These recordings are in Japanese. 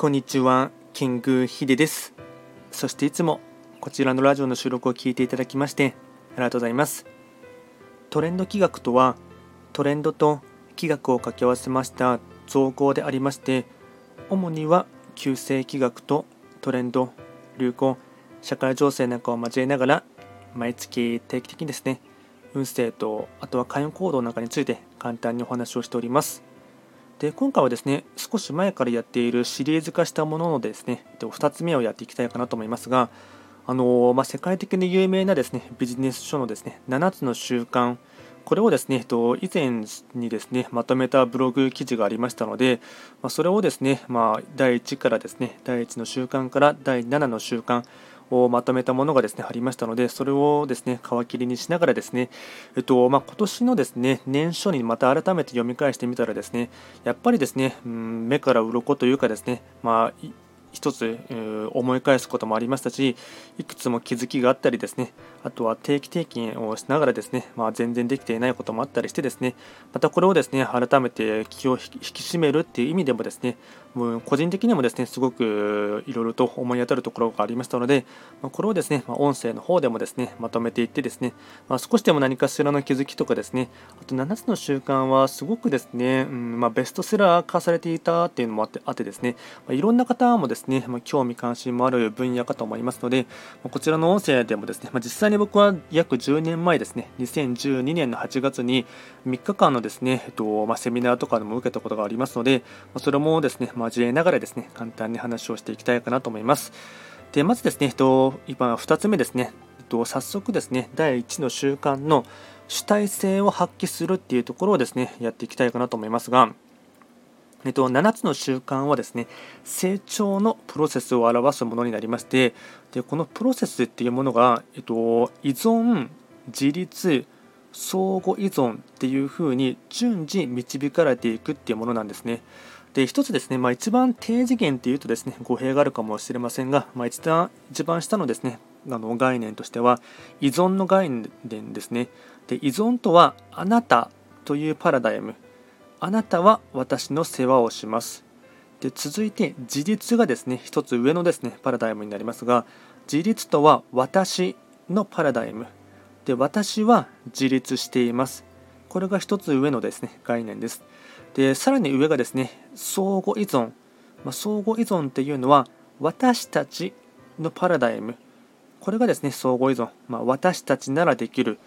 こんにちは、キングヒデです。そしていつもこちらのラジオの収録を聞いていただきましてありがとうございます。トレンド企画とは、トレンドと企画を掛け合わせました造語でありまして、主には旧世企画とトレンド、流行、社会情勢なんかを交えながら、毎月定期的にですね、運勢とあとは開運行動なんかについて簡単にお話をしております。で今回はですね少し前からやっているシリーズ化したもののですね2つ目をやっていきたいかなと思いますがあのまあ、世界的に有名なですねビジネス書のですね7つの習慣これをですね以前にですねまとめたブログ記事がありましたので、ま、それをですね、まあ、第1からですね第1の習慣から第7の習慣をまとめたものがですねありましたので、それをですね皮切りにしながらですね、えっとまあ、今年のですね年初にまた改めて読み返してみたらですね、やっぱりですね、うん、目から鱗というかですね、まあ一つ、思い返すこともありましたし、いくつも気づきがあったりですね、あとは定期定期をしながらですね、まあ、全然できていないこともあったりしてですね、またこれをですね、改めて気を引き締めるっていう意味でもですね、もう個人的にもですね、すごくいろいろと思い当たるところがありましたので、ま、これをですね、ま、音声の方でもですね、まとめていってですね、ま、少しでも何かしらの気づきとかですね、あと7つの習慣はすごくですね、うんまあ、ベストセラー化されていたっていうのもあってあってですね、まいろんな方もですね、ま興味関心もある分野かと思いますので、まこちらの音声でもですね、ま実際に僕は約10年前ですね、2012年の8月に3日間のですね、えっとまセミナーとかでも受けたことがありますので、まそれもですね、交えながらですね、簡単に話をしていきたいかなと思います。でまずですね、えっと、今2つ目ですね、えっと、早速ですね、第1の習慣の主体性を発揮するっていうところをですね、やっていきたいかなと思いますが、えっと、7つの習慣はですね成長のプロセスを表すものになりましてでこのプロセスっていうものが、えっと、依存自立相互依存っていうふうに順次導かれていくっていうものなんですね。で一つですね、まあ、一番低次元っていうとですね語弊があるかもしれませんが、まあ、一番一番下のですねあの概念としては依存の概念ですね。で依存とはあなたというパラダイムあなたは私の世話をします。で続いて自立がですね一つ上のですねパラダイムになりますが自立とは私のパラダイムで私は自立していますこれが一つ上のですね概念ですでさらに上がですね相互依存、まあ、相互依存っていうのは私たちのパラダイム。これがですね相互依存、まあ、私たちならできる。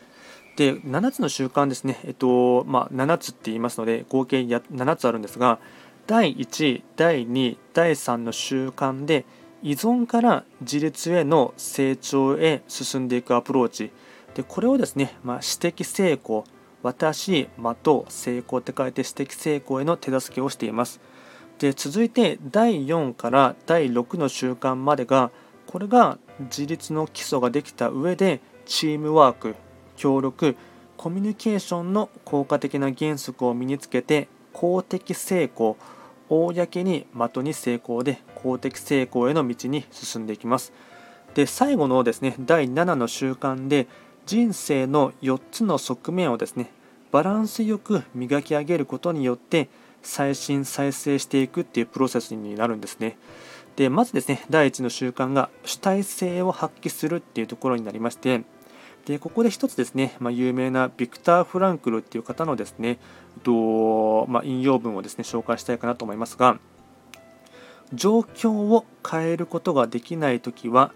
で7つの習慣ですね、えっとまあ、7つって言いますので合計7つあるんですが第1第2第3の習慣で依存から自立への成長へ進んでいくアプローチ。でこれをですね、まあ、私的成功私、まと成功って書いて私的成功への手助けをしています。で続いて第4から第6の習慣までがこれが自立の基礎ができた上でチームワーク協力コミュニケーションの効果的な原則を身につけて公的成功公に的に成功で公的成功への道に進んでいきます。で最後のですね第7の習慣で人生の4つの側面をですねバランスよく磨き上げることによって再審再生していくっていうプロセスになるんですね。でまずですね第1の習慣が主体性を発揮するっていうところになりましてでここで一つですね、まあ、有名なビクター・フランクルっていう方のですね、とまあ、引用文をですね紹介したいかなと思いますが状況を変えることができないときは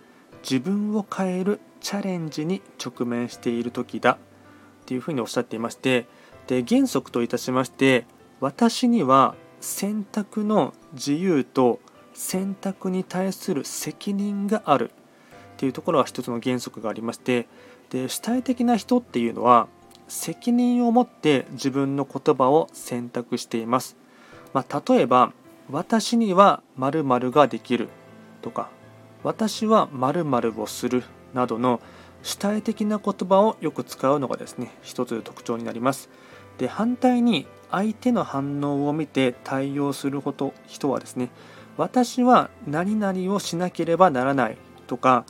自分を変えるチャレンジに直面している時だっていうふうにおっしゃっていましてで原則といたしまして私には選択の自由と選択に対する責任があるっていうところは一つの原則がありましてで主体的な人っていうのは責任を持って自分の言葉を選択しています、まあ、例えば私には〇〇ができるとか私は〇〇をするなどの主体的な言葉をよく使うのがですね一つ特徴になりますで反対に相手の反応を見て対応すること人はですね私は何々をしなければならないとか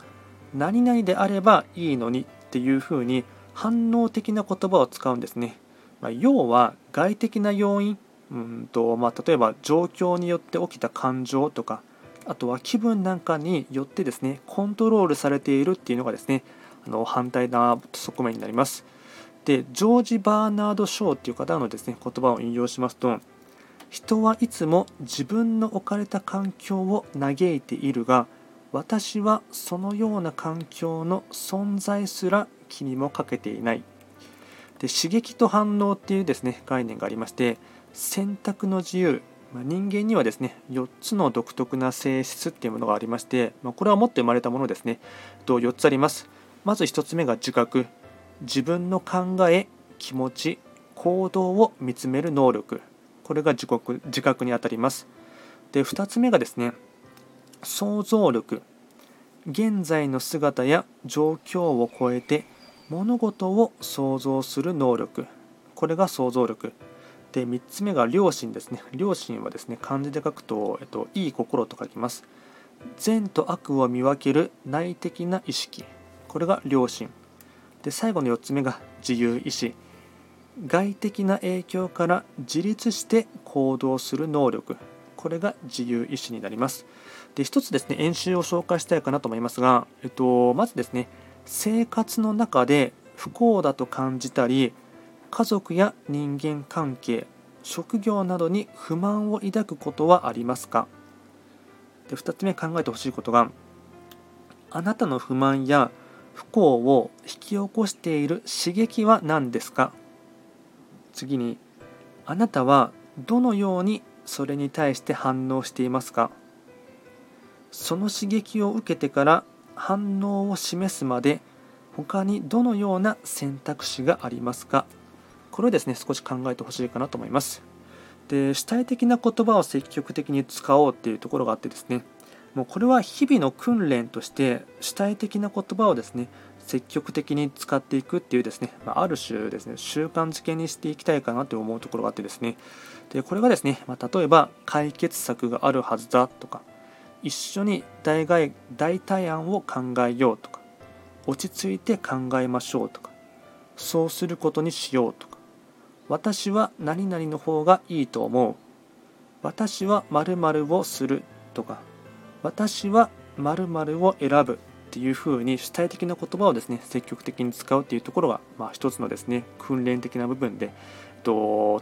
何々であればいいのにっていうふうに反応的な言葉を使うんですね。まあ、要は外的な要因うんと、まあ、例えば状況によって起きた感情とかあとは気分なんかによってですねコントロールされているっていうのがですねあの反対な側面になります。でジョージ・バーナード・ショーっていう方のですね言葉を引用しますと人はいつも自分の置かれた環境を嘆いているが私はそのような環境の存在すら気にもかけていない。で刺激と反応っていうですね概念がありまして選択の自由、まあ、人間にはですね4つの独特な性質っていうものがありまして、まあ、これは持って生まれたものですね。と4つあります？まず1つ目が自覚。自分の考え気持ち行動を見つめる能力。これが自覚自覚にあたります。で2つ目がですね想像力。現在の姿や状況を超えて物事を想像する能力。これが想像力。で3つ目が良心ですね。良心はですね漢字で書くと、えっと、いい心と書きます。善と悪を見分ける内的な意識。これが良心。で最後の4つ目が自由意志。外的な影響から自立して行動する能力。これが自由意志になります。で一つですね演習を紹介したいかなと思いますが、えっと、まずですね生活の中で不幸だと感じたり家族や人間関係職業などに不満を抱くことはありますか？で2つ目考えてほしいことがあなたの不満や不幸を引き起こしている刺激は何ですか？次にあなたはどのようにそれに対して反応していますか？その刺激を受けてから反応を示すまで他にどのような選択肢がありますか？これをですね少し考えてほしいかなと思います。で主体的な言葉を積極的に使おうっていうところがあってですねもうこれは日々の訓練として主体的な言葉をですね積極的に使っていくっていうですね、まあ、る種ですね習慣づけにしていきたいかなと思うところがあってですね。でこれがですね、まあ、例えば解決策があるはずだとか一緒に代替代替案を考えようとか落ち着いて考えましょうとかそうすることにしようと私は何々の方がいいと思う。私は〇〇をするとか。私は〇〇を選ぶっていうふうに主体的な言葉をですね積極的に使うっていうところが、まあ、一つのですね訓練的な部分で、えっと、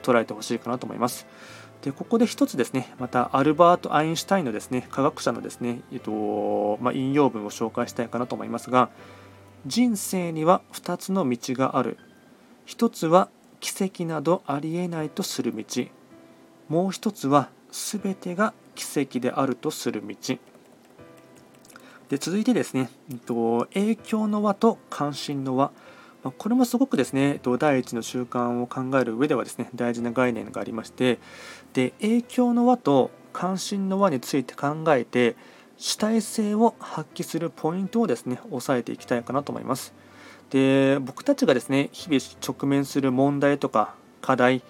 捉えてほしいかなと思います。でここで一つですねまたアルバート・アインシュタインのですね科学者のですね、えっとまあ、引用文を紹介したいかなと思いますが人生には2つの道がある。1つは奇跡などありえないとする道。もう1つは全てが奇跡であるとする道。で続いてですね、影響の輪と関心の輪。これもすごくですね第一の習慣を考える上ではですね大事な概念がありまして。で影響の輪と関心の輪について考えて主体性を発揮するポイントをですね押さえていきたいかなと思います。で僕たちがですね日々直面する問題とか課題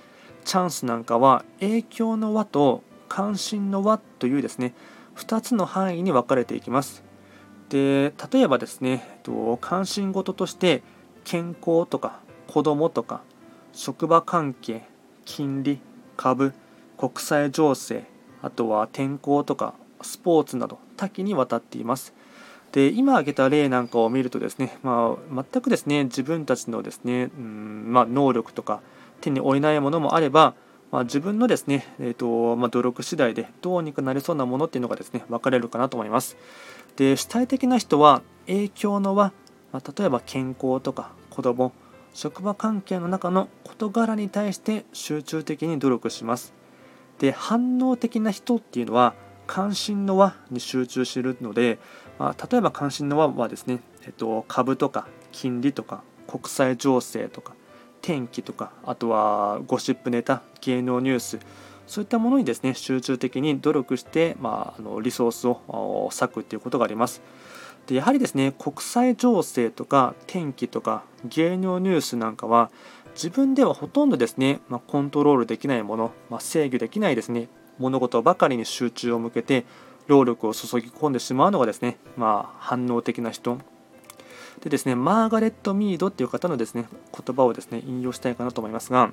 チャンスなんかは影響の輪と関心の輪というですね2つの範囲に分かれていきます。で例えばですね関心事として健康とか子どもとか職場関係金利株国際情勢あとは天候とかスポーツなど多岐にわたっています。で今挙げた例なんかを見るとですね、まあ、全くですね自分たちのですね、うんまあ、能力とか手に負えないものもあれば、まあ、自分のですね、えーとまあ、努力次第でどうにかなりそうなものっていうのがですね分かれるかなと思います。で主体的な人は影響の輪、まあ、例えば健康とか子供職場関係の中の事柄に対して集中的に努力します。で反応的な人っていうのは関心の輪に集中しているので、まあ、例えば関心の輪はですね、えっと、株とか金利とか国際情勢とか天気とかあとはゴシップネタ芸能ニュースそういったものにですね集中的に努力して、まあ、あのリソースを割くということがあります。でやはりですね国際情勢とか天気とか芸能ニュースなんかは自分ではほとんどですね、まあ、コントロールできないもの、まあ、制御できないですね物事ばかりに集中を向けて労力を注ぎ込んでしまうのがですね、まあ、反応的な人。でですねマーガレット・ミードっていう方のですね言葉をですね引用したいかなと思いますが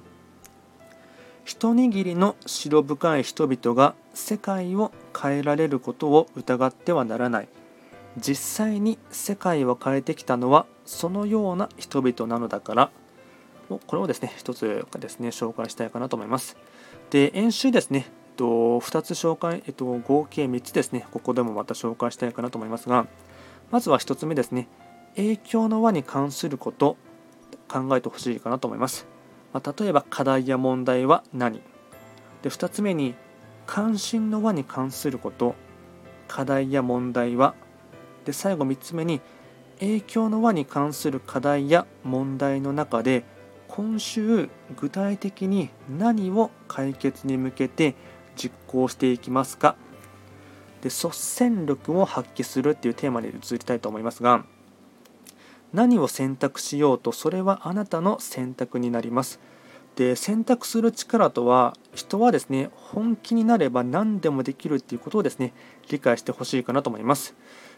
一握りの白深い人々が世界を変えられることを疑ってはならない。実際に世界を変えてきたのはそのような人々なのだから。これをですね一つですね紹介したいかなと思います。で演習ですねと2つ紹介、えっと、合計3つですね。ここでもまた紹介したいかなと思いますがまずは1つ目ですね。影響の輪に関すること考えてほしいかなと思います、まあ、例えば課題や問題は何？で2つ目に関心の輪に関すること課題や問題は？で最後3つ目に影響の輪に関する課題や問題の中で今週具体的に何を解決に向けて実行していきますか。で率先力を発揮するっていうテーマに移りたいと思いますが何を選択しようとそれはあなたの選択になります。で選択する力とは人はですね本気になれば何でもできるっていうことをですね理解してほしいかなと思います。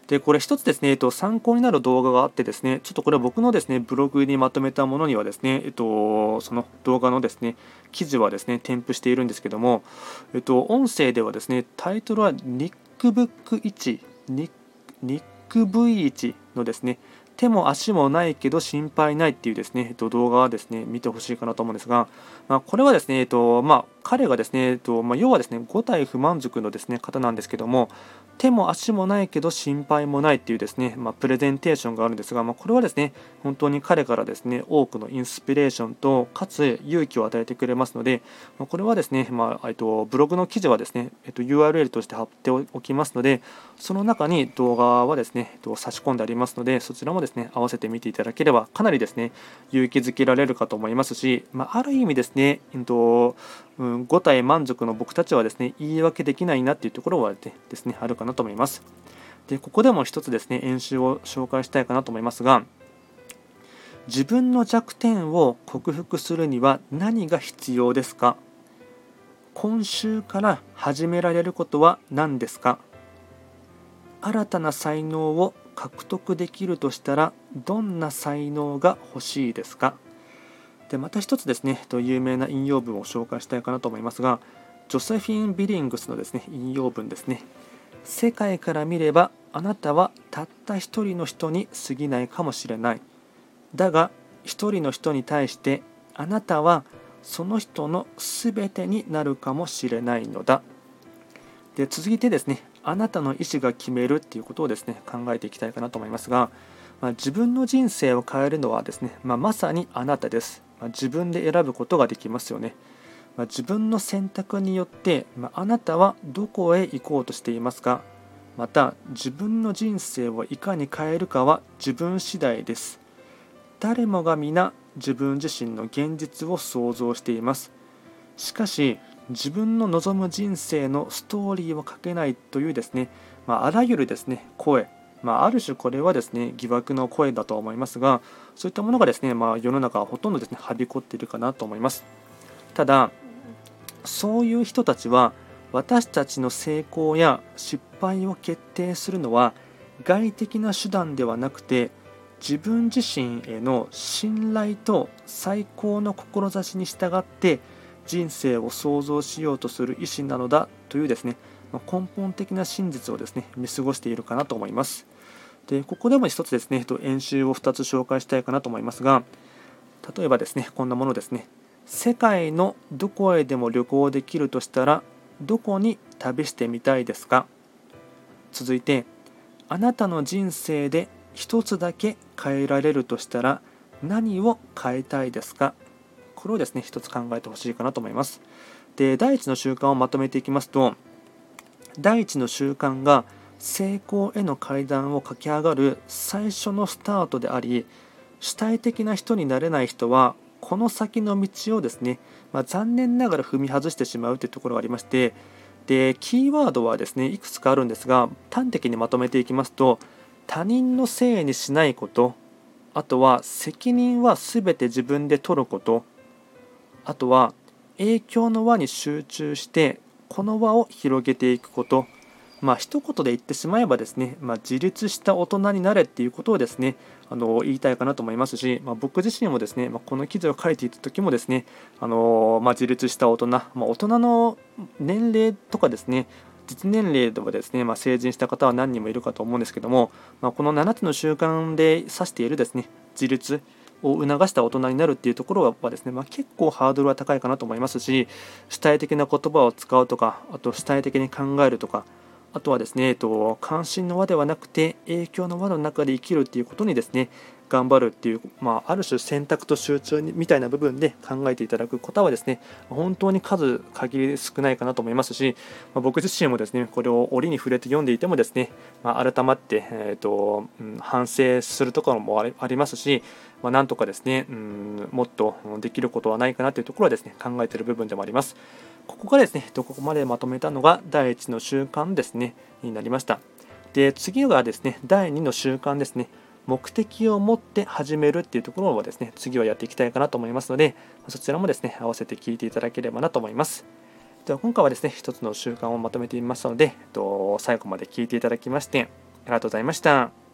でこれ一つですね、えっと、参考になる動画があってですねちょっとこれは僕のですねブログにまとめたものにはですね、えっと、その動画のですね記事はですね添付しているんですけども、えっと、音声ではですねタイトルはニックブック1ニック V1 のですね手も足もないけど心配ないっていうですね、えっと、動画はですね見てほしいかなと思うんですが、まあ、これはですね、えっとまあ、彼がですね、えっとまあ、要はですね5体不満足のですね方なんですけども手も足もないけど心配もないっていうですね、まあ、プレゼンテーションがあるんですが、まあ、これはですね本当に彼からですね多くのインスピレーションとかつ勇気を与えてくれますので、まあ、これはですね、まあ、えっとブログの記事はですね、えっと、URL として貼っておきますのでその中に動画はですね、えっと、差し込んでありますのでそちらもですね合わせて見ていただければかなりですね勇気づけられるかと思いますし、まあ、ある意味ですね、えっとうん、5体満足の僕たちはですね言い訳できないなっていうところはですねあるかなと思います。でここでも一つですね演習を紹介したいかなと思いますが自分の弱点を克服するには何が必要ですか？今週から始められることは何ですか？新たな才能を獲得できるとしたらどんな才能が欲しいですか？でまた一つですね有名な引用文を紹介したいかなと思いますがジョセフィン・ビリングスのですね引用文ですね。世界から見ればあなたはたった一人の人に過ぎないかもしれない。だが一人の人に対してあなたはその人の全てになるかもしれないのだ。で続いてですねあなたの意思が決めるっていうことをですね考えていきたいかなと思いますが、まあ、自分の人生を変えるのはですね、まあ、まさにあなたです。ま自分で選ぶことができますよね。ま自分の選択によって、まあなたはどこへ行こうとしていますか？また自分の人生をいかに変えるかは自分次第です。誰もが皆自分自身の現実を想像しています。しかし自分の望む人生のストーリーを書けないというですね、まあ、あらゆるですね声まあ、ある種これはですね疑惑の声だと思いますがそういったものがですね、まあ、世の中はほとんどですねはびこっているかなと思いますただそういう人たちは私たちの成功や失敗を決定するのは外的な手段ではなくて自分自身への信頼と最高の志に従って人生を創造しようとする意思なのだというですね根本的な真実をですね見過ごしているかなと思います。でここでも一つですね、と演習を2つ紹介したいかなと思いますが、例えばですね、こんなものですね。世界のどこへでも旅行できるとしたら、どこに旅してみたいですか？続いて、あなたの人生で一つだけ変えられるとしたら、何を変えたいですか？これをですね、一つ考えてほしいかなと思います。で、第一の習慣をまとめていきますと、第一の習慣が成功への階段を駆け上がる最初のスタートであり主体的な人になれない人はこの先の道をですね、まあ、残念ながら踏み外してしまうというところがありましてでキーワードはですねいくつかあるんですが端的にまとめていきますと他人のせいにしないことあとは責任は全て自分で取ることあとは影響の輪に集中してこの輪を広げていくことまあ一言で言ってしまえばですね、まあ、自立した大人になれっていうことをですねあの言いたいかなと思いますし、まあ、僕自身もですね、まあ、この記事を書いていた時もですねあの、まあ、自立した大人、まあ、大人の年齢とかですね実年齢ではですね、まあ、成人した方は何人もいるかと思うんですけども、まあ、この7つの習慣で指しているですね自立を促した大人になるっていうところはですね、まあ、結構ハードルは高いかなと思いますし主体的な言葉を使うとかあと主体的に考えるとかあとはですね、えっと、関心の輪ではなくて影響の輪の中で生きるっていうことにですね頑張るっていう、まあ、ある種選択と集中みたいな部分で考えていただく方はですね本当に数限り少ないかなと思いますし、まあ、僕自身もですねこれを折に触れて読んでいてもですね、まあ、改まって、えーとうん、反省するところもありますし、まあ、なんとかですね、うん、もっとできることはないかなというところはですね考えている部分でもあります。ここがですね、ここまでまとめたのが第1の習慣ですね、になりました。で、次がですね、第2の習慣ですね。目的を持って始めるっていうところをですね、次はやっていきたいかなと思いますので、そちらもですね、合わせて聞いていただければなと思います。では今回はですね、一つの習慣をまとめてみましたので、最後まで聞いていただきまして、ありがとうございました。